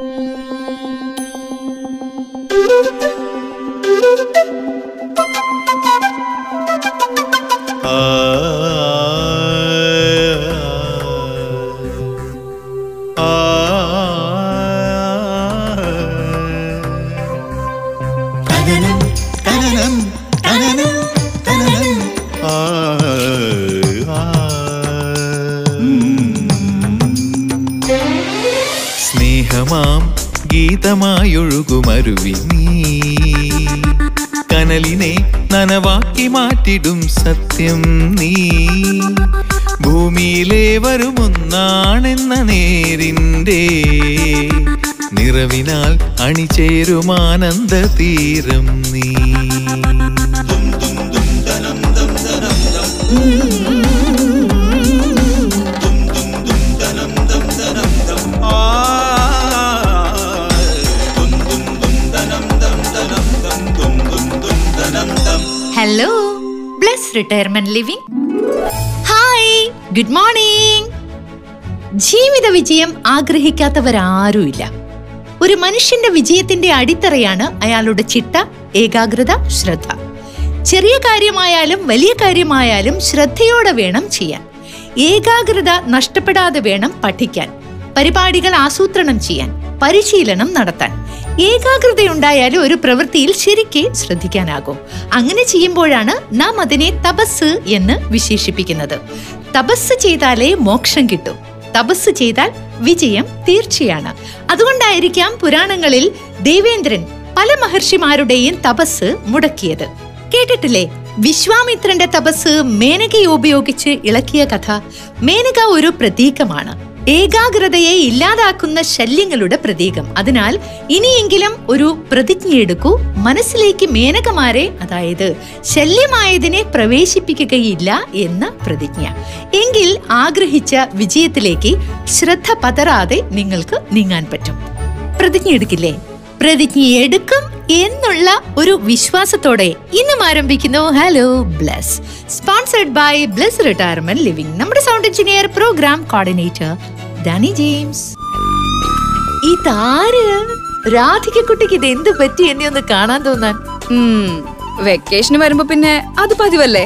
嗯。സത്യം നീ. ഭൂമിയിലെ വരുമൊന്നാണെന്ന നേരിന്റെ നിറവിനാൽ അണിചേരുമാനന്ദ തീരം നീ. Retirement living hi good morning ജീവിത വിജയം ആഗ്രഹിക്കാത്തവരാരുമില്ല. ഒരു മനുഷ്യന്റെ വിജയത്തിന്റെ അടിത്തറയാണ് അയാളുടെ ചിട്ട ഏകാഗ്രത ശ്രദ്ധ. ചെറിയ കാര്യമായാലും വലിയ കാര്യമായാലും ശ്രദ്ധയോടെ വേണം ചെയ്യാൻ. ഏകാഗ്രത നഷ്ടപ്പെടാതെ വേണം പഠിക്കാൻ. പരിപാടികൾ ആസൂത്രണം ചെയ്യാൻ. പരിശീലനം നടത്താൻ. ഏകാഗ്രതയുണ്ടായാലും ഒരു പ്രവൃത്തിയിൽ ശരിക്ക് ശ്രദ്ധിക്കാനാകും. അങ്ങനെ ചെയ്യുമ്പോഴാണ് നാം അതിനെ തപസ് എന്ന് വിശേഷിപ്പിക്കുന്നത്. തപസ് ചെയ്താലേ മോക്ഷം കിട്ടും. തപസ് ചെയ്താൽ വിജയം തീർച്ചയാണ്. അതുകൊണ്ടായിരിക്കാം പുരാണങ്ങളിൽ ദേവേന്ദ്രൻ പല മഹർഷിമാരുടെയും തപസ് മുടക്കിയത്. കേട്ടിട്ടില്ലേ? വിശ്വാമിത്രന്റെ തപസ് മേനകയെ ഉപയോഗിച്ച് ഇളക്കിയ കഥ. മേനക ഒരു പ്രതീകമാണ്. ഏകാഗ്രതയെ ഇല്ലാതാക്കുന്ന ശല്യങ്ങളുടെ പ്രതീകം. അതിനാൽ ഇനിയെങ്കിലും ഒരു പ്രതിജ്ഞയെടുക്കൂ മനസ്സിലേക്ക് മേനകമാരെ അതായത് ശല്യമായതിനെ പ്രവേശിപ്പിക്കുകയില്ല എന്ന പ്രതിജ്ഞ. എങ്കിൽ ആഗ്രഹിച്ച വിജയത്തിലേക്ക് ശ്രദ്ധ പതറാതെ നിങ്ങൾക്ക് നീങ്ങാൻ പറ്റും. പ്രതിജ്ഞ എടുക്കില്ലേ? പ്രതിജ്ഞ എടുക്കും എന്നുള്ള ഒരു വിശ്വാസത്തോടെ ഇന്നും ആരംഭിക്കുന്നു hello Bless sponsored by Bless retirement living നമ്മുടെ sound engineer program coordinator Dani James. ഇതാര്? രാധികക്കുട്ടിക്ക് ഇത് എന്ത് പറ്റി എന്നെ ഒന്ന് കാണാൻ തോന്നാൻ? വെക്കേഷന് വരുമ്പോ പിന്നെ അത് പതിവല്ലേ?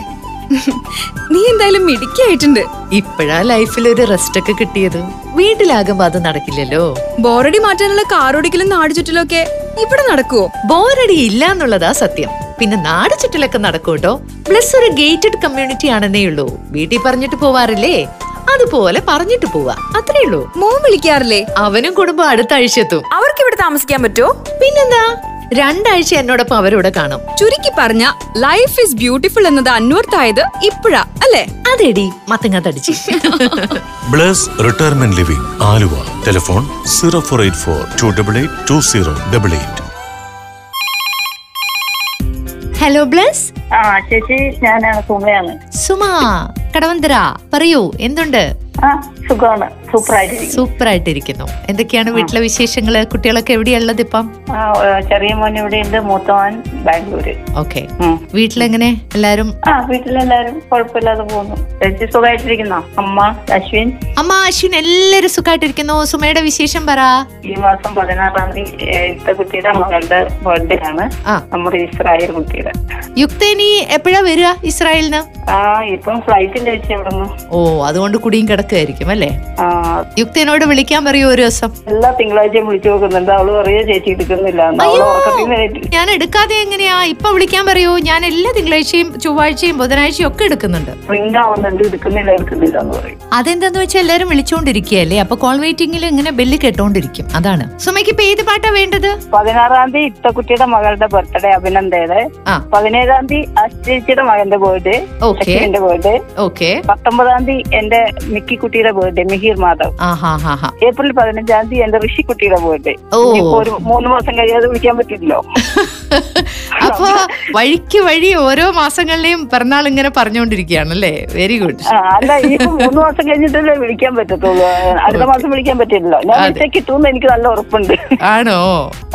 നീ എന്തായാലും മിടുക്കിയായിട്ടുണ്ട്. ഇപ്പോഴാ ലൈഫിൽ ഒരു റെസ്റ്റ് ഒക്കെ കിട്ടിയത്. വീട്ടിലാകുമ്പോ അത് നടക്കില്ലല്ലോ. ബോറടി മാറ്റാനുള്ള കാറോടിക്കലും നാട് ചുറ്റിലൊക്കെ ഒക്കെ ഇവിടെ നടക്കുവോ? ബോറടി ഇല്ല എന്നുള്ളതാ സത്യം. പിന്നെ നാട് ചുറ്റിലൊക്കെ നടക്കൂട്ടോ പ്ലസ് ഒരു ഗേറ്റഡ് കമ്മ്യൂണിറ്റി ആണെന്നേ ഉള്ളൂ. വീട്ടിൽ പറഞ്ഞിട്ട് പോവാറില്ലേ? അതുപോലെ പറഞ്ഞിട്ട് പോവാ. അത്രേ ഉള്ളൂ. മോൻ വിളിക്കാറില്ലേ? അവനും കുടുംബം അടുത്ത ആഴ്ച എത്തും അവർക്ക് ഇവിടെ താമസിക്കാൻ പറ്റുമോ? പിന്നെന്താ? രണ്ടാഴ്ച എന്നോടൊപ്പം അവരോട് കാണും. ചുരുക്കി പറഞ്ഞ ലൈഫ് ഇസ് ബ്യൂട്ടിഫുൾ എന്നത് അന്വർത്ഥായത് ഇപ്പോഴാ അല്ലേ? അതെടി മത്തങ്ങ തടിച്ച്. Bless retirement living Aluva. Telephone zero four eight four two double eight two zero double eight. Hello Bless ആ ചേച്ചി ഞാൻ സുമയാണ്. സുമ. കടവന്തര പറയൂ എന്തുണ്ട്? സുഖമാണ്. ആയിട്ടിരിക്കുന്നു എന്തൊക്കെയാണ് വീട്ടിലെ വിശേഷങ്ങൾ? കുട്ടികളൊക്കെ എവിടെയുള്ളത് ഇപ്പം? ചെറിയ മോൻ ഇവിടെ ഉണ്ട് മൂത്തവൻ ബാംഗ്ലൂര്. ഓക്കെ. വീട്ടിലെങ്ങനെ എല്ലാരും? ആ വീട്ടിലെല്ലാരും കുഴപ്പമില്ലാതെ പോകുന്നു. ചേച്ചി സുഖമായിട്ടിരിക്കുന്നോ അമ്മ അശ്വിൻ? അമ്മ അശ്വിൻ എല്ലാരും സുഖമായിട്ടിരിക്കുന്നു സുമയുടെ വിശേഷം പറ. ഈ മാസം പതിനാറാം തീയതി ഇത്ത കുട്ടിയുടെ മകളുടെ ബർത്ത്ഡേ ആണ്. ആ. നമ്മുടെ ഇസ്രായേൽ കുട്ടിയുടെ. യുക്തേനി എപ്പോഴാ വരിക ഇസ്രായേലിന്? ആ ഇപ്പം ഫ്ലൈറ്റിൽ ചേച്ചി ഓ അതുകൊണ്ട് കുടിയും കിടക്കുമായിരിക്കും അല്ലേ? ആ. യുക്തേനോട് വിളിക്കാൻ പറയൂ ഒരു ദിവസം. എല്ലാ തിങ്കളാഴ്ചയും വിളിച്ചു നോക്കുന്നുണ്ട്. അവൾ പറയുക ചേച്ചി എടുക്കുന്നില്ല അവൾ അയ്യോ ഉറക്കത്തിൽ നിന്ന് എഴുന്നേറ്റ് ഞാൻ എടുക്കാതെ എങ്ങനെയാ? ഇപ്പൊ വിളിക്കാൻ പറയൂ. ഞാൻ എല്ലാ തിങ്കളാഴ്ചയും ചൊവ്വാഴ്ചയും ബുധനാഴ്ചയും ഒക്കെ എടുക്കുന്നുണ്ട്. റിംഗ് ആവുന്നുണ്ട് എടുക്കുന്നില്ല എടുക്കുന്നില്ല എന്ന് പറയും. അതെന്താന്ന് വെച്ചാൽ എല്ലാരും വിളിച്ചോണ്ടിരിക്കുകയല്ലേ? അപ്പൊ കോൾ വെയിറ്റിംഗിൽ ഇങ്ങനെ ബെല്ല് കേട്ടോണ്ടിരിക്കും. അതാണ്. സുമയ്ക്ക് ഇപ്പൊ ഏത് പാട്ടാ വേണ്ടത്? പതിനാറാം തീയതി ഇത്തക്കുട്ടിയുടെ മകളുടെ ബർത്ത്ഡേ അഭിനന്ദയുടെ. ആ. പതിനേഴാം തീയതി അശ്ചേച്ചിയുടെ മകന്റെ ബേർഡേ ഓക്കെ അശ്വിന്റെ ഓക്കെ പത്തൊമ്പതാം തീയതി എന്റെ മിക്കിക്കുട്ടിയുടെ ബർത്ത്ഡേ മിഹിർ മാധവ്. ആ ഹാ ഹാ. ഹാ ഏപ്രിൽ പതിനഞ്ചാം തീയതി എന്റെ ഋഷിക്കുട്ടിയുടെ ബർത്ത്ഡേ ഓ. ഒരു മൂന്ന് മാസം കഴിയാതെ വിളിക്കാൻ പറ്റില്ലല്ലോ. അപ്പൊ വഴിക്ക് വഴി ഓരോ മാസങ്ങളിലെയും പിറന്നാൾ ഇങ്ങനെ പറഞ്ഞുകൊണ്ടിരിക്കുകയാണ് അല്ലേ? വെരി ഗുഡ് അല്ല ഈ മൂന്ന് മാസം കഴിഞ്ഞിട്ടല്ലേ വിളിക്കാൻ പറ്റത്തുള്ളൂ. അടുത്ത മാസം വിളിക്കാൻ പറ്റില്ലല്ലോ. ഞാൻ അതെ. വിളിച്ചാൽ കിട്ടുമെന്ന് എനിക്ക് നല്ല ഉറപ്പുണ്ട്. ആണോ?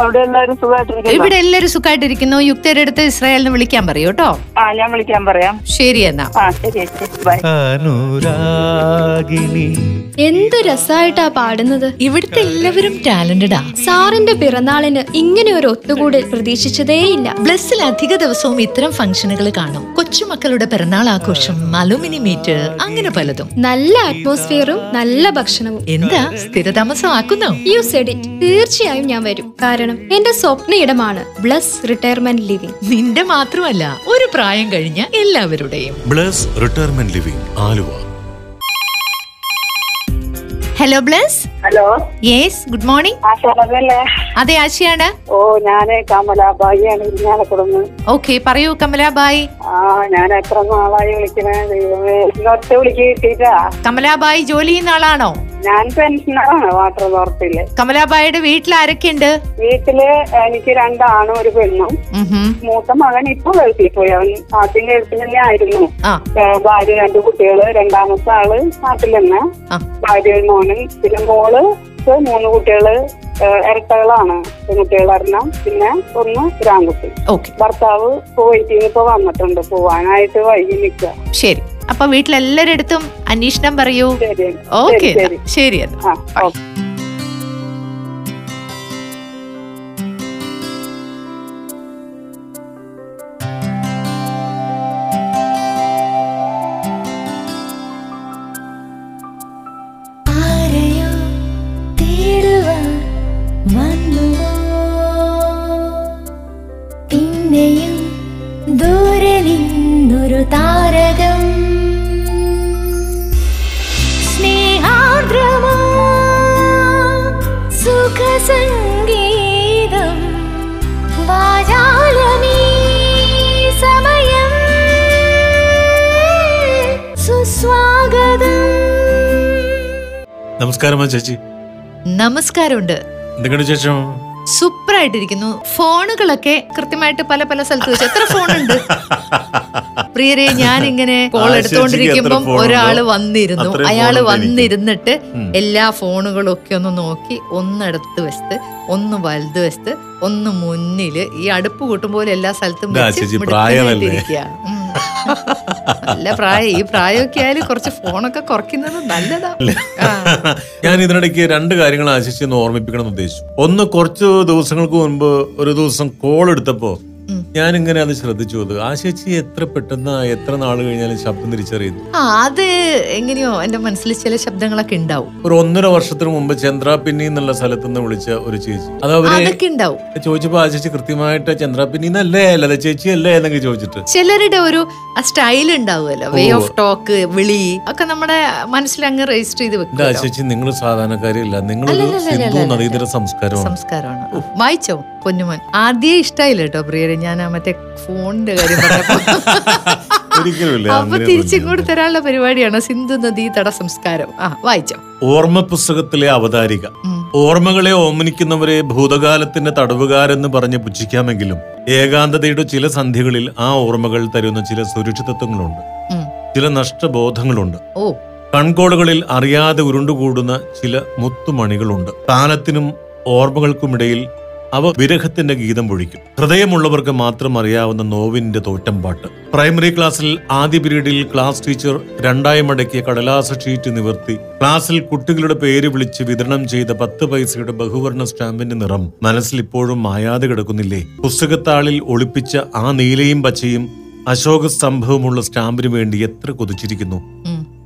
അവിടെ എല്ലാവരും സുഖമായിട്ടിരിക്കുന്നു. ഇവിടെ എല്ലാരും സുഖമായിട്ടിരിക്കുന്നു. യുക്തരെടുത്ത് ഇസ്രായേലിന് വിളിക്കാൻ പറയൂ കേട്ടോ. ആ ഞാൻ വിളിക്കാൻ പറയാം. ശരി എന്നാ. ആ ശരി ചേച്ചി ബൈ അനുരാഗിണി എന്ത് രസായിട്ടാ പാടുന്നത്. ഇവിടുത്തെ എല്ലാവരും ടാലന്റഡാ. സാറിന്റെ പിറന്നാളിന് ഇങ്ങനെ ഒരു ഒത്തുകൂടൽ പ്രതീക്ഷിച്ചതേയില്ല. ബ്ലസ്സിൽ അധിക ദിവസവും ഇത്തരം ഫംഗ്ഷനുകൾ കാണും. കൊച്ചുമക്കളുടെ പിറന്നാൾ ആഘോഷം അലുമിനി മീറ്റ് അങ്ങനെ പലതും. നല്ല അറ്റ്മോസ്ഫിയറും നല്ല ഭക്ഷണവും. എന്താ? സ്ഥിരതാമസം ആക്കുന്നോ യു സെഡ് ഇറ്റ് തീർച്ചയായും ഞാൻ വരും. കാരണം എന്റെ സ്വപ്ന ഇടമാണ് ബ്ലസ് റിട്ടയർമെന്റ് ലിവിംഗ് നിന്റെ മാത്രമല്ല ഒരു പ്രായം കഴിഞ്ഞ എല്ലാവരുടെയും. Bless retirement living Aluva. Hello Bless. Hello yes good morning അതെ ആശയാണ്. ഓ ഞാൻ കമലാബായിയാണ് ഇരിഞ്ഞാലക്കുടന്ന് ഓക്കെ പറയൂ കമലാബായി ആ ഞാൻ എത്ര നാളായി വിളിക്കണേ? ഇന്നൊറ്റ വിളിക്ക് കിട്ടിയിട്ടാ? കമലാബായി ജോലി ചെയ്യുന്ന ആളാണോ? ഞാൻ പെൻഷനാണ് വാട്ടർ അതോറിറ്റിയിൽ കമലാബായിയുടെ വീട്ടിൽ ആരൊക്കെയുണ്ട്? വീട്ടിൽ എനിക്ക് രണ്ടാണും ഒരു പെണ്ണും. മൂത്ത മകൻ ഇപ്പൊ ഗൾഫിൽ പോയി. അവൻ ആദ്യം ഗൾഫിൽ തന്നെ ആയിരുന്നു ഭാര്യ രണ്ട് കുട്ടികൾ രണ്ടാമത്തെ ആൾ നാട്ടിൽ തന്നെ. ഭാര്യയും ഭാര്യ മോനും പിന്നെ മോൾ ഇപ്പൊ മൂന്ന് കുട്ടികൾ ഇരട്ടകളാണ് പെൺകുട്ടികൾ പെൺകുട്ടികളെണ്ണം പിന്നെ ഒന്ന് ഒരാൺകുട്ടി. ഓക്കെ. ഭർത്താവ് കുവൈറ്റിൽ നിന്ന് ഇപ്പൊ വന്നിട്ടുണ്ട് പോവാനായിട്ട് വൈകി നിൽക്കുക ശരി. അപ്പൊ വീട്ടിലെല്ലാരടുത്തും അന്വേഷണം പറയൂ. ശരി. ഓക്കെ ശരി, ശരി. ശരി എന്നാ. നമസ്കാരം ചേച്ചി. നമസ്കാരമുണ്ട്. എന്തൊക്കെയാണ് ചേച്ചോ സൂപ്പർ ആയിട്ടിരിക്കുന്നു ഫോണുകളൊക്കെ കൃത്യമായിട്ട് പല പല സ്ഥലത്ത് വെച്ച്. എത്ര ഫോണുണ്ട്? പ്രിയരെ ഞാൻ ഇങ്ങനെ കോൾ എടുത്തോണ്ടിരിക്കുമ്പോ? ഒരാൾ വന്നിരുന്നു അയാൾ വന്നിരുന്നിട്ട് എല്ലാ ഫോണുകളും ഒക്കെ ഒന്ന് നോക്കി ഒന്നിടത്ത് വെച്ച് ഒന്ന് വലുത് വെച്ച് ഒന്ന് മുന്നിൽ ഈ അടുപ്പ് കൂട്ടുമ്പോൾ എല്ലാ സ്ഥലത്തും ഇതാ വെച്ച് ചേച്ചി മിടുക്കനായിട്ട് പ്രായമല്ലേ? ഇരിക്കുകയാ. ഉം. നല്ല പ്രായം ഈ പ്രായമൊക്കെ ആയാലും കുറച്ച് ഫോണൊക്കെ കുറയ്ക്കുന്നത് നല്ലതാ ഞാൻ ഇതിനിടയ്ക്ക് രണ്ട് കാര്യങ്ങൾ ആശിച്ച് ഒന്ന് ഓർമ്മിപ്പിക്കണം എന്ന് ഉദ്ദേശിച്ചു ഒന്ന് കുറച്ച് ദിവസങ്ങൾക്ക് മുൻപ് ഒരു ദിവസം കോൾ എടുത്തപ്പോ ഇങ്ങനെ അത് ശ്രദ്ധിച്ചു അത് ആ ചേച്ചി എത്ര പെട്ടെന്ന് എത്ര നാൾ കഴിഞ്ഞാലും ശബ്ദം തിരിച്ചറിയുന്നു. ആ അത് എങ്ങനെയോ എന്റെ മനസ്സിൽ ചില ശബ്ദങ്ങളൊക്കെ ഉണ്ടാവും. ഒരു ഒന്നര വർഷത്തിന് മുമ്പ് ചന്ദ്രാപിന്നി എന്നുള്ള സ്ഥലത്ത് നിന്ന് വിളിച്ച ഒരു ചേച്ചി. അത് അവർ ചോദിച്ചപ്പോ ആ ചേച്ചി കൃത്യമായിട്ട് ചന്ദ്രാപിന്നി എന്നല്ലേ അല്ല ചേച്ചി അല്ലേ എന്നൊക്കെ ചോദിച്ചിട്ട്. ചിലരുടെ ഒരു സ്റ്റൈൽ ഉണ്ടാവുമല്ലോ. വേ ഓഫ് ടോക്ക് വിളി ഒക്കെ നമ്മുടെ മനസ്സിൽ അങ്ങ് രജിസ്റ്റർ ചെയ്ത് വെക്കും ചേച്ചി നിങ്ങൾ സാധാരണക്കാരില്ല നിങ്ങൾ സിന്ധു. നദീതര സംസ്കാരമാണ്. സംസ്കാരമാണ്. വായിച്ചോ പൊന്നുമോൻ? ആദ്യം ഇഷ്ടായില്ല കേട്ടോ പ്രിയരെ. ഞാൻ ആ മറ്റേ ഫോണിന്റെ കാര്യം പറഞ്ഞപ്പോ അപ്പൊ തിരിച്ചിങ്ങോട്ട് തരാനുള്ള പരിപാടിയാണ് സിന്ധു നദീ തട സംസ്കാരം ആ വായിച്ചോ. ഓർമ്മ പുസ്തകത്തിലെ അവതാരിക ഓർമ്മകളെ ഓമനിക്കുന്നവരെ ഭൂതകാലത്തിന്റെ തടവുകാരെന്ന് പറഞ്ഞ് പുച്ഛിക്കാമെങ്കിലും ഏകാന്തതയുടെ ചില സന്ധികളിൽ ആ ഓർമ്മകൾ തരുന്ന ചില സുരക്ഷിതത്വങ്ങളുണ്ട്. ചില നഷ്ടബോധങ്ങളുണ്ട്. ഓ. കൺകോളുകളിൽ അറിയാതെ ഉരുണ്ടുകൂടുന്ന ചില മുത്തുമണികളുണ്ട്. കാലത്തിനും ഓർമ്മകൾക്കുമിടയിൽ അവ വിരഹത്തിന്റെ ഗീതം പൊഴിക്കും ഹൃദയമുള്ളവർക്ക് മാത്രം അറിയാവുന്ന നോവിന്റെ തോറ്റം പാട്ട് പ്രൈമറി ക്ലാസ്സിൽ ആദ്യ പീരീഡിൽ ക്ലാസ് ടീച്ചർ രണ്ടായി മടക്കിയ കടലാസ ഷീറ്റ് നിവർത്തി ക്ലാസ്സിൽ കുട്ടികളുടെ പേര് വിളിച്ച് വിതരണം ചെയ്ത പത്ത് പൈസയുടെ ബഹുവർണ സ്റ്റാമ്പിന്റെ നിറം മനസ്സിൽ ഇപ്പോഴും മായാതെ കിടക്കുന്നില്ലേ? പുസ്തകത്താളിൽ ഒളിപ്പിച്ച ആ നീലയും പച്ചയും അശോക സ്തംഭവുമുള്ള സ്റ്റാമ്പിന് വേണ്ടി എത്ര കൊതിച്ചിരിക്കുന്നു.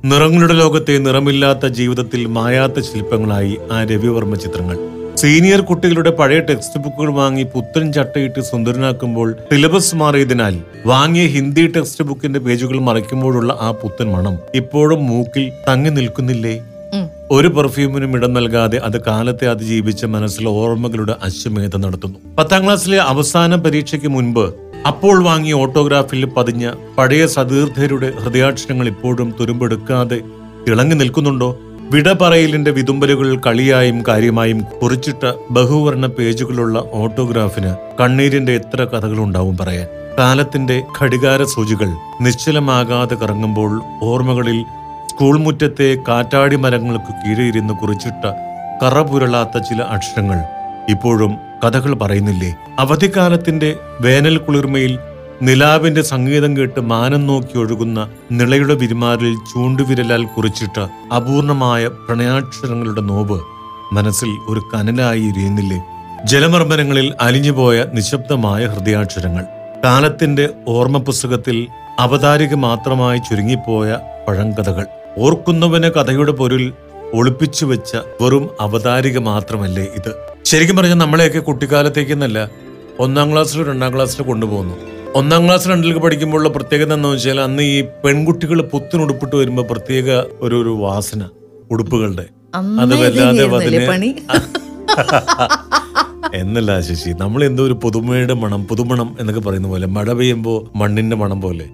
നിറങ്ങളുടെ ലോകത്തെ നിറമില്ലാത്ത ജീവിതത്തിൽ മായാത്ത ശില്പങ്ങളായി ആ രവിവർമ്മ ചിത്രങ്ങൾ. സീനിയർ കുട്ടികളുടെ പഴയ ടെക്സ്റ്റ് ബുക്കുകൾ വാങ്ങി പുത്തൻ ചട്ടയിട്ട് സുന്ദരനാക്കുമ്പോൾ സിലബസ് മാറിയതിനാൽ വാങ്ങിയ ഹിന്ദി ടെക്സ്റ്റ് ബുക്കിന്റെ പേജുകൾ മറയ്ക്കുമ്പോഴുള്ള ആ പുത്തൻ മണം ഇപ്പോഴും മൂക്കിൽ തങ്ങി നിൽക്കുന്നില്ലേ? ഒരു പെർഫ്യൂമിനും ഇടം നൽകാതെ അത് കാലത്തെ അതിജീവിച്ച മനസ്സിലെ ഓർമ്മകളുടെ അശ്വമേധം നടത്തുന്നു. പത്താം ക്ലാസ്സിലെ അവസാന പരീക്ഷയ്ക്ക് മുൻപ് അപ്പോൾ വാങ്ങിയ ഓട്ടോഗ്രാഫിൽ പതിഞ്ഞ പഴയ സതീർത്ഥരുടെ ഹൃദയാക്ഷരങ്ങൾ ഇപ്പോഴും തുരുമ്പെടുക്കാതെ തിളങ്ങി നിൽക്കുന്നുണ്ടോ? വിട പറയലിന്റെ വിതുമ്പലുകൾ കളിയായും കാര്യമായും കുറിച്ചിട്ട ബഹുവർണ പേജുകളുള്ള ഓട്ടോഗ്രാഫിന് കണ്ണീരിന്റെ എത്ര കഥകളുണ്ടാവും പറയാൻ. കാലത്തിന്റെ ഘടികാര സൂചികൾ നിശ്ചലമാകാതെ കറങ്ങുമ്പോൾ ഓർമ്മകളിൽ സ്കൂൾ മുറ്റത്തെ കാറ്റാടി മരങ്ങൾക്ക് കീഴിരുന്ന് കുറിച്ചിട്ട കറപുരളാത്ത ചില അക്ഷരങ്ങൾ. ഇപ്പോഴും കഥകൾ പറയുന്നില്ലേ? അവധിക്കാലത്തിന്റെ വേനൽ കുളിർമയിൽ നിലാവിന്റെ സംഗീതം കേട്ട് മാനം നോക്കി ഒഴുകുന്ന നിളയുടെ വിരിമാറിൽ ചൂണ്ടുവിരലാൽ കുറിച്ചിട്ട അപൂർണമായ പ്രണയാക്ഷരങ്ങളുടെ നോവ് മനസ്സിൽ ഒരു കനലായി എരിയുന്നില്ലേ ജലമർമ്മനങ്ങളിൽ അലിഞ്ഞുപോയ നിശബ്ദമായ ഹൃദയാക്ഷരങ്ങൾ. കാലത്തിന്റെ ഓർമ്മ പുസ്തകത്തിൽ അവതാരിക മാത്രമായി ചുരുങ്ങിപ്പോയ പഴങ്കഥകൾ. ഓർക്കുന്നവന് കഥയുടെ പൊരുൾ ഒളിപ്പിച്ചു വെച്ച വെറും അവതാരിക മാത്രമല്ലേ ഇത്? ശരിക്കും പറഞ്ഞാൽ നമ്മളെയൊക്കെ കുട്ടിക്കാലത്തേക്കെന്നല്ല ഒന്നാം ക്ലാസ്സിലോ രണ്ടാം ക്ലാസ്സിലോ കൊണ്ടുപോകുന്നു. ഒന്നാം ക്ലാസ് രണ്ടിലേക്ക് പഠിക്കുമ്പോഴുള്ള പ്രത്യേകത എന്താണെന്ന് വെച്ചാൽ അന്ന് ഈ പെൺകുട്ടികൾ പുത്തിനുടുപ്പിട്ട് വരുമ്പോൾ പ്രത്യേക ഒരു ഒരു വാസന ഉടുപ്പുകളുടെ. അത് വല്ലാതെ എന്നല്ല ശശി നമ്മൾ എന്തോ ഒരു പുതുമയുടെ മണം പുതുമണം എന്നൊക്കെ പറയുന്ന പോലെ മഴ പെയ്യുമ്പോ മണ്ണിന്റെ മണം പോലെ.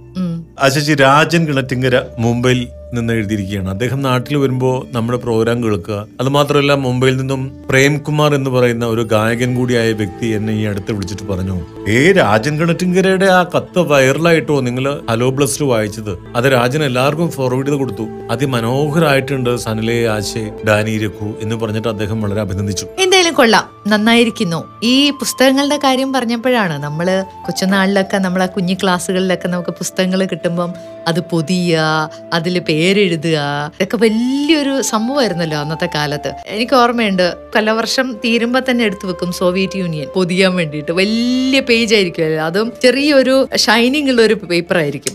ഉം. ആ ശശി രാജൻ കിണറ്റിങ്കര മുംബൈയിൽ നിന്ന് എഴുതിയിരിക്കുകയാണ്. അദ്ദേഹം നാട്ടിൽ വരുമ്പോൾ നമ്മുടെ പ്രോഗ്രാം കേൾക്കുക. അത് മാത്രമല്ല മുംബൈയിൽ നിന്നും പ്രേംകുമാർ എന്ന് പറയുന്ന ഒരു ഗായകൻ കൂടിയായ വ്യക്തി എന്നെ ഈ അടുത്ത് വിളിച്ചിട്ട് പറഞ്ഞു ഏ രാജൻ കിണറ്റിങ്കരയുടെ ആ കത്ത് വൈറലായിട്ടോ നിങ്ങൾ ഹലോ പ്ലസ് ടു വായിച്ചത്? അത് രാജൻ എല്ലാവർക്കും ഫോർവേഡ് ചെയ്ത് കൊടുത്തു. അതിമനോഹരായിട്ടുണ്ട് സനലെ ആശെ ഡാനി രഘു എന്ന് പറഞ്ഞിട്ട് അദ്ദേഹം വളരെ അഭിനന്ദിച്ചു. കൊള്ളാം. നന്നായിരിക്കുന്നു. ഈ പുസ്തകങ്ങളുടെ കാര്യം പറഞ്ഞപ്പോഴാണ് നമ്മൾ കൊച്ചുനാളിലൊക്കെ നമ്മൾ ആ കുഞ്ഞു ക്ലാസ്സുകളിലൊക്കെ നമുക്ക് പുസ്തകങ്ങൾ കിട്ടുമ്പം അത് പൊതിയുക അതിൽ പേരെഴുതുക. ഇതൊക്കെ വലിയൊരു സംഭവമായിരുന്നല്ലോ അന്നത്തെ കാലത്ത്. എനിക്ക് ഓർമ്മയുണ്ട് കൊല്ലവർഷം തീരുമ്പോൾ തന്നെ എടുത്തു വെക്കും സോവിയറ്റ് യൂണിയൻ പൊതിയാൻ വേണ്ടിയിട്ട്. വലിയ പേജ് ആയിരിക്കും അതും. ചെറിയൊരു ഷൈനിങ് ഉള്ള ഒരു പേപ്പർ ആയിരിക്കും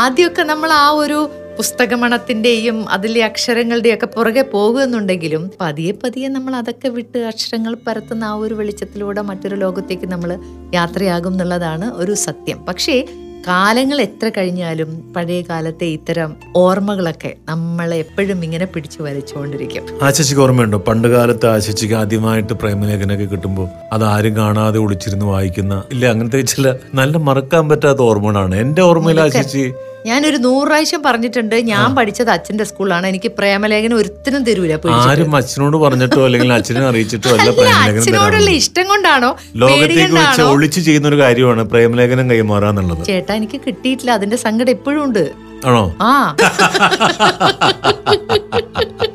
ആദ്യമൊക്കെ നമ്മൾ ആ ഒരു പുസ്തകമണത്തിന്റെയും അതിലെ അക്ഷരങ്ങളുടെയും ഒക്കെ പുറകെ പോകുന്നുണ്ടെങ്കിലും പതിയെ പതിയെ നമ്മൾ അതൊക്കെ വിട്ട് അക്ഷരങ്ങൾ പരത്തുന്ന ആ ഒരു വെളിച്ചത്തിലൂടെ മറ്റൊരു ലോകത്തേക്ക് നമ്മൾ യാത്രയാകും എന്നുള്ളതാണ് ഒരു സത്യം. പക്ഷേ കാലങ്ങൾ എത്ര കഴിഞ്ഞാലും പഴയ കാലത്തെ ഇത്തരം ഓർമ്മകളൊക്കെ നമ്മളെ എപ്പോഴും ഇങ്ങനെ പിടിച്ചു വരച്ചുകൊണ്ടിരിക്കും ആശിച്ചിക്ക് ഓർമ്മയുണ്ടോ? പണ്ട് കാലത്ത് ആശിച്ചിക്ക് ആദ്യമായിട്ട് പ്രേമലേഖനൊക്കെ കിട്ടുമ്പോൾ അത് ആരും കാണാതെ ഒളിച്ചിരുന്ന് വായിക്കുന്ന ഇല്ല അങ്ങനത്തെ ചില നല്ല മറക്കാൻ പറ്റാത്ത ഓർമ്മകളാണ്. എന്റെ ഓർമ്മയിൽ ആ ചേച്ചി ഞാനൊരു നൂറ് പ്രാവശ്യം പറഞ്ഞിട്ടുണ്ട്. ഞാൻ പഠിച്ചത് അച്ഛന്റെ സ്കൂളാണ് എനിക്ക് പ്രേമലേഖനം ഒരുത്തിനും തരൂല ആരും അച്ഛനോട് പറഞ്ഞിട്ടോ അല്ലെങ്കിൽ അച്ഛനെ അറിയിച്ചിട്ടോ അല്ല അച്ഛനോടുള്ള. ഇഷ്ടം കൊണ്ടാണോ? ലോകത്തേക്ക് വെച്ച് ഒളിച്ചു ചെയ്യുന്ന ഒരു കാര്യമാണ് പ്രേമലേഖനം കൈമാറാന്നുള്ളത് ചേട്ടാ എനിക്ക് കിട്ടിയിട്ടില്ല. അതിന്റെ സങ്കടം എപ്പോഴും ഉണ്ട്. ആണോ? ആ.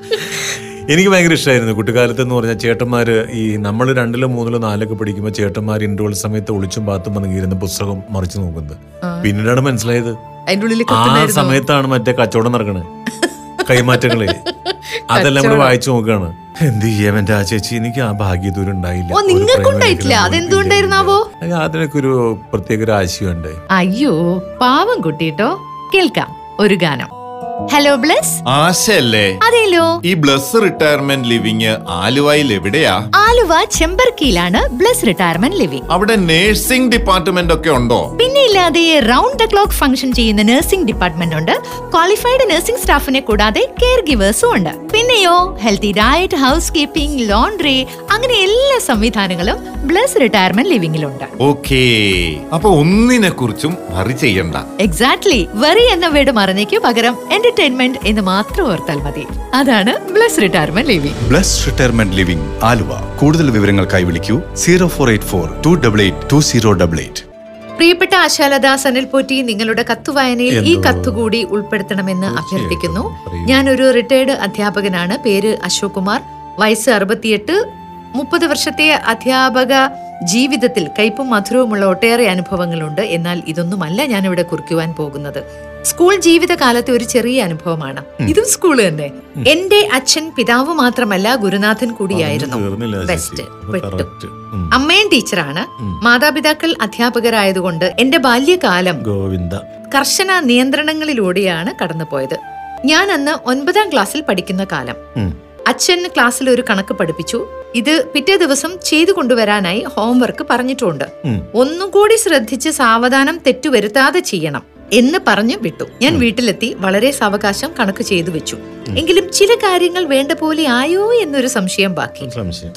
എനിക്ക് ഭയങ്കര ഇഷ്ടമായിരുന്നു കുട്ടിക്കാലത്ത് എന്ന് പറഞ്ഞാൽ ചേട്ടന്മാർ ഈ നമ്മൾ രണ്ടിലോ മൂന്നിലോ നാലൊക്കെ പഠിക്കുമ്പോൾ ചേട്ടന്മാർ ഇന്റർവൽ സമയത്ത് ഒളിച്ചും പാത്തും വന്നിരുന്ന പുസ്തകം മറിച്ചു നോക്കുന്നത്. പിന്നീടാണ് മനസ്സിലായത്. ആ സമയത്താണ് മറ്റേ കച്ചവടം നടക്കണേ. കൈമാറ്റങ്ങളെ. അതെല്ലാം കൂടെ വായിച്ചു നോക്കുകയാണ് എന്ത് ചെയ്യാം എന്റെ ആ ചേച്ചി? എനിക്ക് ആ ഭാഗ്യദൂരം ഉണ്ടായില്ല. നിങ്ങൾക്ക് ഉണ്ടായിട്ടില്ല? അതെന്തുകൊണ്ടായിരുന്നാവോ? അതിനൊക്കെ ഒരു പ്രത്യേക ഒരു ആശയമുണ്ട്. അയ്യോ പാവം കുട്ടിട്ടോ കേൾക്കാം ഒരു ഗാനം. ഹലോ ബ്ലസ് ആശല്ലേ അതേലോ? ഈ ബ്ലസ് റിട്ടയർമെന്റ് ലിവിങ് ആലുവയിൽ എവിടെയാ? ആലുവ ചെമ്പർക്കിയിലാണ് ബ്ലസ് റിട്ടയർമെന്റ് ലിവിങ് അവിടെ നേഴ്സിംഗ് ഡിപ്പാർട്ട്മെന്റ് ഒക്കെ ഉണ്ടോ? പിന്നെ ഇല്ലാതെ റൗണ്ട് ദ ക്ലോക്ക് ഫംഗ്ഷൻ ചെയ്യുന്ന നഴ്സിംഗ് ഡിപ്പാർട്ട്മെന്റ് ഉണ്ട്. ക്വാളിഫൈഡ് നഴ്സിംഗ് സ്റ്റാഫിനെ കൂടാതെ കെയർ ഗിവേഴ്സും ഉണ്ട്. പിന്നെയോ healthy diet housekeeping laundry അങ്ങനെ എല്ലാ സംവിധാനങ്ങളും ബ്ലസ് റിട്ടയർമെന്റ് ലിവിംഗിലുണ്ട് ഓക്കേ. അപ്പൊ ഒന്നിനെ കുറിച്ചും വറി ചെയ്യണ്ട. എക്സാക്ട്ലി വെറി എന്ന വേർഡ് മറന്നേക്കു പകരം എന്റർടൈൻമെന്റ് എന്ന് മാത്രം ഓർത്താൽ മതി. അതാണ് Bless retirement living Bless retirement living Aluva. കൂടുതൽ വിവരങ്ങൾക്കായി വിളിക്കൂ zero four eight four two double eight two zero double eight പ്രിയപ്പെട്ട ആശാലത സനിൽ പോറ്റി നിങ്ങളുടെ കത്തുവായനയിൽ ഈ. കത്തുകൂടി ഉൾപ്പെടുത്തണമെന്ന് അഭ്യർത്ഥിക്കുന്നു. ഞാൻ ഞാനൊരു റിട്ടയർഡ് അധ്യാപകനാണ്. പേര് അശോക് കുമാർ വയസ്സ് അറുപത്തിയെട്ട്. മുപ്പത് വർഷത്തെ അധ്യാപക ജീവിതത്തിൽ കയ്പും മധുരവുമുള്ള ഒട്ടേറെ അനുഭവങ്ങളുണ്ട്. എന്നാൽ ഇതൊന്നുമല്ല ഞാനിവിടെ കുറിക്കുവാൻ പോകുന്നത്. സ്കൂൾ ജീവിതകാലത്തെ ഒരു ചെറിയ അനുഭവമാണ്. ഇതും സ്കൂൾ തന്നെ. എന്റെ അച്ഛൻ പിതാവ് മാത്രമല്ല ഗുരുനാഥൻ കൂടിയായിരുന്നു. ബെസ്റ്റ് പെട്ടു. അമ്മയും ടീച്ചറാണ്. മാതാപിതാക്കൾ അധ്യാപകരായതുകൊണ്ട് എന്റെ ബാല്യകാലം ഗോവിന്ദ. കർശന നിയന്ത്രണങ്ങളിലൂടെയാണ് കടന്നുപോയത്. ഞാൻ അന്ന് ഒൻപതാം ക്ലാസ്സിൽ പഠിക്കുന്ന കാലം. അച്ഛൻ ക്ലാസ്സിൽ ഒരു കണക്ക് പഠിപ്പിച്ചു. ഇത് പിറ്റേ ദിവസം ചെയ്തു കൊണ്ടുവരാനായി ഹോംവർക്ക് പറഞ്ഞിട്ടുണ്ട്. ഒന്നുകൂടി ഒന്നും കൂടി ശ്രദ്ധിച്ച് സാവധാനം തെറ്റുവരുത്താതെ ചെയ്യണം. എന്ന് പറഞ്ഞു വിട്ടു. ഞാൻ വീട്ടിലെത്തി വളരെ സാവകാശം കണക്ക് ചെയ്തു വെച്ചു. എങ്കിലും ചില കാര്യങ്ങൾ വേണ്ട പോലെ ആയോ എന്നൊരു സംശയം ബാക്കി.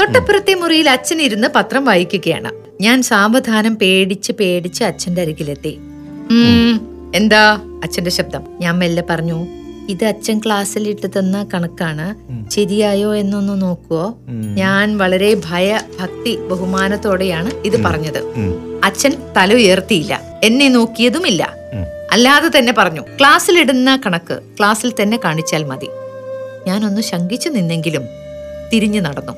തൊട്ടപ്പുറത്തെ മുറിയിൽ അച്ഛൻ ഇരുന്ന് പത്രം വായിക്കുകയാണ്. ഞാൻ സാവധാനം പേടിച്ച് പേടിച്ച് അച്ഛന്റെ അരികിലെത്തി. "ഉം, എന്താ അച്ഛന്റെ ശബ്ദം? ഞാൻ മെല്ലെ പറഞ്ഞു ഇത് അച്ഛൻ ക്ലാസ്സിൽ ഇട്ട് തന്ന കണക്കാണ്. ശരിയായോ എന്നൊന്ന് നോക്കുവോ? ഞാൻ വളരെ ഭയ ഭക്തി ബഹുമാനത്തോടെയാണ് ഇത് പറഞ്ഞത്. അച്ഛൻ തല ഉയർത്തിയില്ല. എന്നെ നോക്കിയതുമില്ല. അല്ലാതെ തന്നെ പറഞ്ഞു ക്ലാസ്സിലിടുന്ന കണക്ക് ക്ലാസ്സിൽ തന്നെ കാണിച്ചാൽ മതി. ഞാനൊന്ന് ശങ്കിച്ചു നിന്നെങ്കിലും തിരിഞ്ഞു നടന്നു.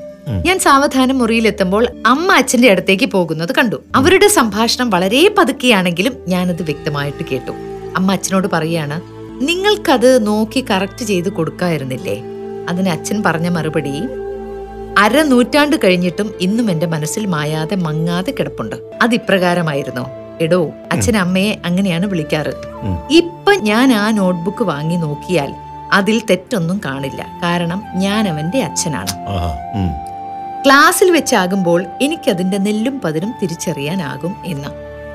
ഞാൻ സാവധാനം മുറിയിലെത്തുമ്പോൾ അമ്മ അച്ഛന്റെ അടുത്തേക്ക് പോകുന്നത് കണ്ടു. അവരുടെ സംഭാഷണം വളരെ പതുക്കെയാണെങ്കിലും ഞാനത് വ്യക്തമായിട്ട് കേട്ടു. അമ്മ അച്ഛനോട് പറയാണ് നിങ്ങൾക്കത് നോക്കി കറക്റ്റ് ചെയ്ത് കൊടുക്കായിരുന്നില്ലേ? അതിന് അച്ഛൻ പറഞ്ഞ മറുപടി അര നൂറ്റാണ്ട് കഴിഞ്ഞിട്ടും ഇന്നും എന്റെ മനസ്സിൽ മായാതെ മങ്ങാതെ കിടപ്പുണ്ട്. അത് ഇപ്രകാരമായിരുന്നോ എടോ അച്ഛൻ അമ്മയെ അങ്ങനെയാണ് വിളിക്കാറ്. ഇപ്പൊ ഞാൻ ആ നോട്ട്ബുക്ക് വാങ്ങി നോക്കിയാൽ അതിൽ തെറ്റൊന്നും കാണില്ല. കാരണം ഞാൻ അവന്റെ അച്ഛനാണ് ക്ലാസ്സിൽ വെച്ചാകുമ്പോൾ എനിക്കതിന്റെ നെല്ലും പതിരും തിരിച്ചറിയാനാകും എന്ന്.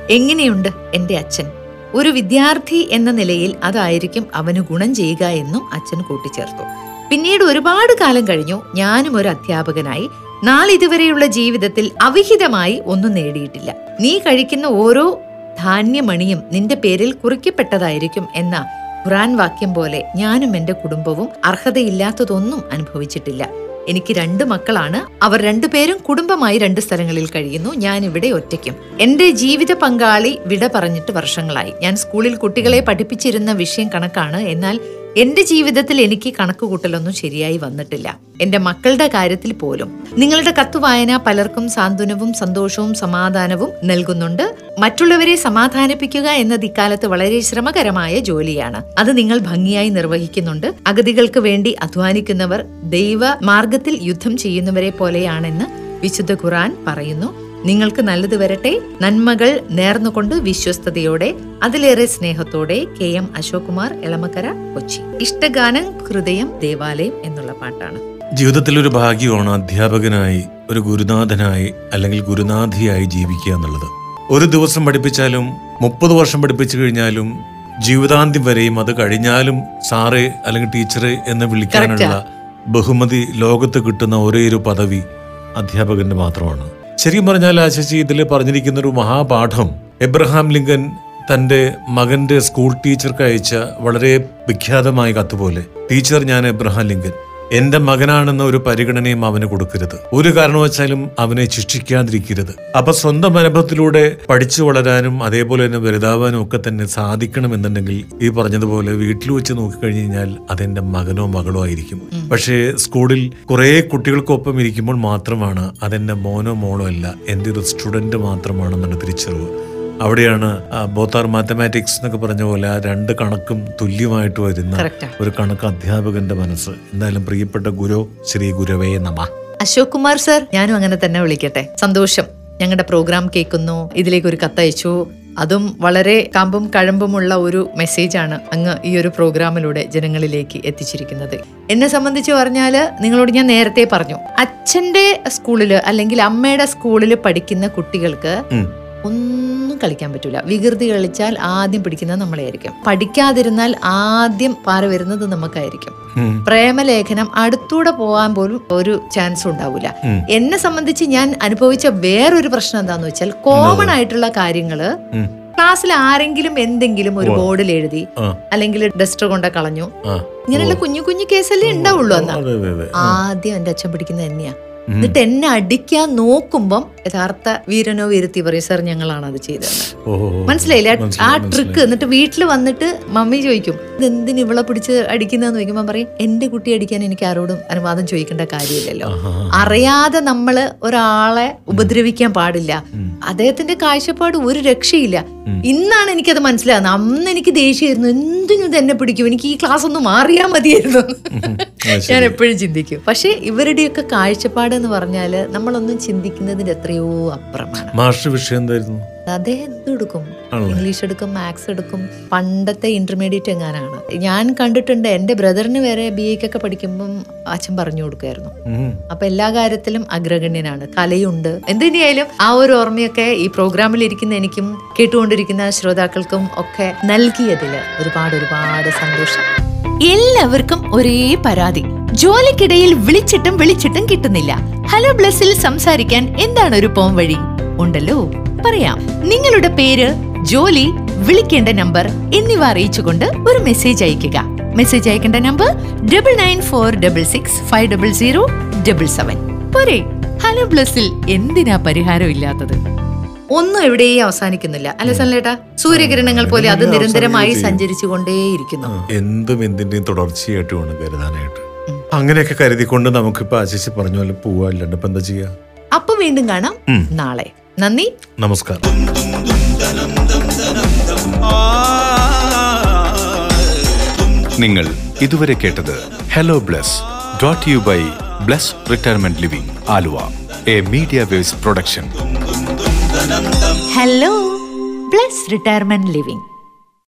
എങ്ങനെയുണ്ട് എന്റെ അച്ഛൻ? ഒരു വിദ്യാർത്ഥി എന്ന നിലയിൽ അതായിരിക്കും അവന് ഗുണം ചെയ്യുക എന്നും അച്ഛൻ കൂട്ടിച്ചേർത്തു. പിന്നീട് ഒരുപാട് കാലം കഴിഞ്ഞു ഞാനും ഒരു അധ്യാപകനായി നാളിതുവരെയുള്ള ജീവിതത്തിൽ അവിഹിതമായി ഒന്നും നേടിയിട്ടില്ല. നീ കഴിക്കുന്ന ഓരോ ധാന്യമണിയും നിന്റെ പേരിൽ കുറിക്കപ്പെട്ടതായിരിക്കും എന്ന ഖുറാൻ വാക്യം പോലെ ഞാനും എന്റെ കുടുംബവും അർഹതയില്ലാത്തതൊന്നും അനുഭവിച്ചിട്ടില്ല. എനിക്ക് രണ്ട് മക്കളാണ്. അവർ രണ്ടുപേരും കുടുംബമായി രണ്ട് സ്ഥലങ്ങളിൽ കഴിയുന്നു. ഞാൻ ഇവിടെ ഒറ്റയ്ക്കും. എന്റെ ജീവിത പങ്കാളി വിട പറഞ്ഞിട്ട് വർഷങ്ങളായി. ഞാൻ സ്കൂളിൽ കുട്ടികളെ പഠിപ്പിച്ചിരുന്ന വിഷയം കണക്കാണ്. എന്നാൽ എന്റെ ജീവിതത്തിൽ എനിക്ക് കണക്കുകൂട്ടലൊന്നും ശരിയായി വന്നിട്ടില്ല. എന്റെ മക്കളുടെ കാര്യത്തിൽ പോലും. നിങ്ങളുടെ കത്ത് വായന പലർക്കും സാന്ത്വനവും സന്തോഷവും സമാധാനവും നൽകുന്നുണ്ട്. മറ്റുള്ളവരെ സമാധാനിപ്പിക്കുക എന്നത് ഇക്കാലത്ത് വളരെ ശ്രമകരമായ ജോലിയാണ്. അത് നിങ്ങൾ ഭംഗിയായി നിർവഹിക്കുന്നുണ്ട്. അഗതികൾക്ക് വേണ്ടി അധ്വാനിക്കുന്നവർ ദൈവ മാർഗത്തിൽ യുദ്ധം ചെയ്യുന്നവരെ പോലെയാണെന്ന് വിശുദ്ധ ഖുറാൻ പറയുന്നു. നിങ്ങൾക്ക് നല്ലത് വരട്ടെ. നന്മകൾ നേർന്നുകൊണ്ട് വിശ്വസ്തയോടെ അതിലേറെ സ്നേഹത്തോടെ കെ എം അശോക് കുമാർ എളമക്കര കൊച്ചി. ഇഷ്ടഗാനം ഹൃദയം ദേവാലയം എന്നുള്ള പാട്ടാണ്. ജീവിതത്തിൽ ഒരു ഭാഗ്യമാണ് അധ്യാപകനായി ഒരു ഗുരുനാഥനായി അല്ലെങ്കിൽ ഗുരുനാഥിയായി ജീവിക്കുക എന്നുള്ളത്. ഒരു ദിവസം പഠിപ്പിച്ചാലും മുപ്പത് വർഷം പഠിപ്പിച്ചു കഴിഞ്ഞാലും ജീവിതാന്ത്യം വരെയും അത് കഴിഞ്ഞാലും സാറേ അല്ലെങ്കിൽ ടീച്ചറെ എന്ന് വിളിക്കാനുള്ള ബഹുമതി ലോകത്ത് കിട്ടുന്ന ഒരേ ഒരു പദവി അധ്യാപകന്റെ മാത്രമാണ്. ശരിക്കും പറഞ്ഞാൽ ആശശി ഇതിൽ പറഞ്ഞിരിക്കുന്ന ഒരു മഹാപാഠം. എബ്രഹാം ലിങ്കൻ തന്റെ മകന്റെ സ്കൂൾ ടീച്ചർക്ക് അയച്ച വളരെ വിഖ്യാതമായ കത്തുപോലെ ടീച്ചർ ഞാൻ എബ്രഹാം ലിങ്കൻ. എന്റെ മകനാണെന്ന ഒരു പരിഗണനയും അവന് കൊടുക്കരുത്. ഒരു കാരണവശാലും അവനെ ശിക്ഷിക്കാതിരിക്കരുത്. അപ്പൊ സ്വന്തം അനുഭവത്തിലൂടെ പഠിച്ചു വളരാനും അതേപോലെ തന്നെ വലുതാവാനും ഒക്കെ തന്നെ സാധിക്കണമെന്നുണ്ടെങ്കിൽ ഈ പറഞ്ഞതുപോലെ വീട്ടിൽ വെച്ച് നോക്കിക്കഴിഞ്ഞു കഴിഞ്ഞാൽ അതെന്റെ മകനോ മകളോ ആയിരിക്കും. പക്ഷേ സ്കൂളിൽ കുറെ കുട്ടികൾക്കൊപ്പം ഇരിക്കുമ്പോൾ മാത്രമാണ് അതെന്റെ മോനോ മോളോ അല്ല എന്റെ ഒരു സ്റ്റുഡന്റ് മാത്രമാണെന്നുള്ള തിരിച്ചറിവ്. അവിടെയാണ് ബോത്താർ മാത്തമാറ്റിക്സ് എന്നൊക്കെ പറഞ്ഞ പോലെ ആ രണ്ട് കണക്കും തുല്യമായിട്ട് വരുന്ന ഒരു കണക്ക് അധ്യാപകന്റെ മനസ്സ്. എന്തായാലും പ്രിയപ്പെട്ട ഗുരു ശ്രീ ഗുരവേ നമ. അശോക് കുമാർ സർ ഞാനും അങ്ങനെ തന്നെ വിളിക്കട്ടെ. സന്തോഷം. ഞങ്ങളുടെ പ്രോഗ്രാം കേൾക്കുന്നു ഇതിലേക്ക് ഒരു കത്തയച്ചു. അതും വളരെ കമ്പും കഴമ്പുമുള്ള ഒരു മെസ്സേജാണ് അങ്ങ് ഈ ഒരു പ്രോഗ്രാമിലൂടെ ജനങ്ങളിലേക്ക് എത്തിച്ചിരിക്കുന്നത്. എന്നെ സംബന്ധിച്ച് പറഞ്ഞാൽ നിങ്ങളോട് ഞാൻ നേരത്തെ പറഞ്ഞു. അച്ഛന്റെ സ്കൂളിൽ അല്ലെങ്കിൽ അമ്മയുടെ സ്കൂളിൽ പഠിക്കുന്ന കുട്ടികൾക്ക്. ഒന്നും കളിക്കാൻ പറ്റില്ല വികൃതി കളിച്ചാൽ ആദ്യം പിടിക്കുന്നത് നമ്മളെയായിരിക്കും. പഠിക്കാതിരുന്നാൽ ആദ്യം പാറ വരുന്നത് നമുക്കായിരിക്കും. പ്രേമലേഖനം അടുത്തൂടെ പോകാൻ പോലും ഒരു ചാൻസ് ഉണ്ടാവില്ല എന്നെ സംബന്ധിച്ച് ഞാൻ അനുഭവിച്ച വേറൊരു പ്രശ്നം എന്താന്ന് വെച്ചാൽ കോമൺ ആയിട്ടുള്ള കാര്യങ്ങൾ ക്ലാസ്സിൽ ആരെങ്കിലും എന്തെങ്കിലും ഒരു ബോർഡിൽ എഴുതി അല്ലെങ്കിൽ ഡസ്റ്റർ കൊണ്ട് കളഞ്ഞു. ഇങ്ങനെയുള്ള കുഞ്ഞു കുഞ്ഞു കേസല്ലേ ഉണ്ടാവുള്ളൂ എന്നാ. ആദ്യം എന്റെ അച്ഛൻ പിടിക്കുന്നത് തന്നെയാ. എന്നിട്ട് എന്നെ അടിക്കാൻ നോക്കുമ്പം യഥാർത്ഥ വീരനോ വീരത്തി പറയും സാർ ഞങ്ങളാണ് അത് ചെയ്തത്. മനസ്സിലായില്ലേ? ആ ട്രിക്ക് എന്നിട്ട് വീട്ടിൽ വന്നിട്ട് മമ്മി ചോദിക്കും ഇതെന്തിന് ഇവളെ പിടിച്ച് അടിക്കുന്നതെന്ന് ചോദിക്കുമ്പോൾ പറയും എന്റെ കുട്ടി അടിക്കാൻ എനിക്ക് ആരോടും അനുവാദം ചോദിക്കേണ്ട കാര്യമില്ലല്ലോ. അറിയാതെ നമ്മൾ ഒരാളെ ഉപദ്രവിക്കാൻ പാടില്ല. അദ്ദേഹത്തിന്റെ കാഴ്ചപ്പാട് ഒരു രക്ഷയില്ല. ഇന്നാണ് എനിക്കത് മനസ്സിലാകുന്നത്. അന്ന് എനിക്ക് ദേഷ്യമായിരുന്നു. എന്തിനും ഇത് എന്നെ പിടിക്കും? എനിക്ക് ഈ ക്ലാസ് ഒന്ന് മാറിയാ മതിയായിരുന്നു. ഞാൻ എപ്പോഴും ചിന്തിക്കും. പക്ഷെ ഇവരുടെയൊക്കെ കാഴ്ചപ്പാട് എന്ന് പറഞ്ഞാൽ നമ്മളൊന്നും ചിന്തിക്കുന്നതിന്റെ എത്രയോ അപ്പുറമാണ്. മാഷ് വിഷയം എന്തായിരുന്നു? അദ്ദേഹം ഇംഗ്ലീഷ് എടുക്കും. മാത്സ് എടുക്കും പണ്ടത്തെ ഇന്റർമീഡിയറ്റ് എങ്ങാനാണ്. ഞാൻ കണ്ടിട്ടുണ്ട് എന്റെ ബ്രദറിന് വരെ ബി എക്കൊക്കെ പഠിക്കുമ്പം അച്ഛൻ പറഞ്ഞു കൊടുക്കുമായിരുന്നു. അപ്പൊ എല്ലാ കാര്യത്തിലും അഗ്രഗണ്യനാണ്. കലയുണ്ട്. എന്തിനായാലും ആ ഒരു ഓർമ്മയൊക്കെ ഈ പ്രോഗ്രാമിൽ ഇരിക്കുന്ന എനിക്കും കേട്ടുകൊണ്ടിരിക്കുന്ന ശ്രോതാക്കൾക്കും ഒക്കെ നൽകിയതിൽ ഒരുപാട് ഒരുപാട് സന്തോഷം. എല്ലാവർക്കും ഒരേ പരാതി. ജോലിക്കിടയിൽ വിളിച്ചിട്ടും വിളിച്ചിട്ടും കിട്ടുന്നില്ല. ഹലോ ബ്ലസ്സിൽ സംസാരിക്കാൻ എന്താണ് ഒരു പോം വഴി ഉണ്ടല്ലോ. പറയാം. നിങ്ങളുടെ പേര് ജോലി വിളിക്കേണ്ട നമ്പർ എന്നിവ അറിയിച്ചുകൊണ്ട് ഒരു മെസ്സേജ് അയക്കുക മെസ്സേജ് അയക്കേണ്ട number double nine four double six five double zero double seven പോരെ. ഹലോ ബ്ലസ്സിൽ എന്തിനാ പരിഹാരം ഇല്ലാത്തത്? ഒന്നും എവിടെയും അവസാനിക്കുന്നില്ല. അല്ലെ സല്ലേട്ടാ സൂര്യകിരണങ്ങൾ പോലെ അത് നിരന്തരമായി സഞ്ചരിച്ചു കൊണ്ടേയിരിക്കുന്നു എന്തും എന്തിന്റെയും തുടർച്ചയായിട്ട് വേണം കരുതാനായിട്ട് അങ്ങനെയൊക്കെ കരുതിക്കൊണ്ട് നമുക്കിപ്പോ ആശിച്ച് പറഞ്ഞു പോലെ പോവാ ഇപ്പൊ എന്താ ചെയ്യാ? അപ്പൊ വീണ്ടും കാണാം നാളെ. നന്ദി. നമസ്കാരം. നിങ്ങൾ ഇതുവരെ കേട്ടത് hello Bless dot you by Bless retirement living Aluva. A media waves production hello Bless retirement living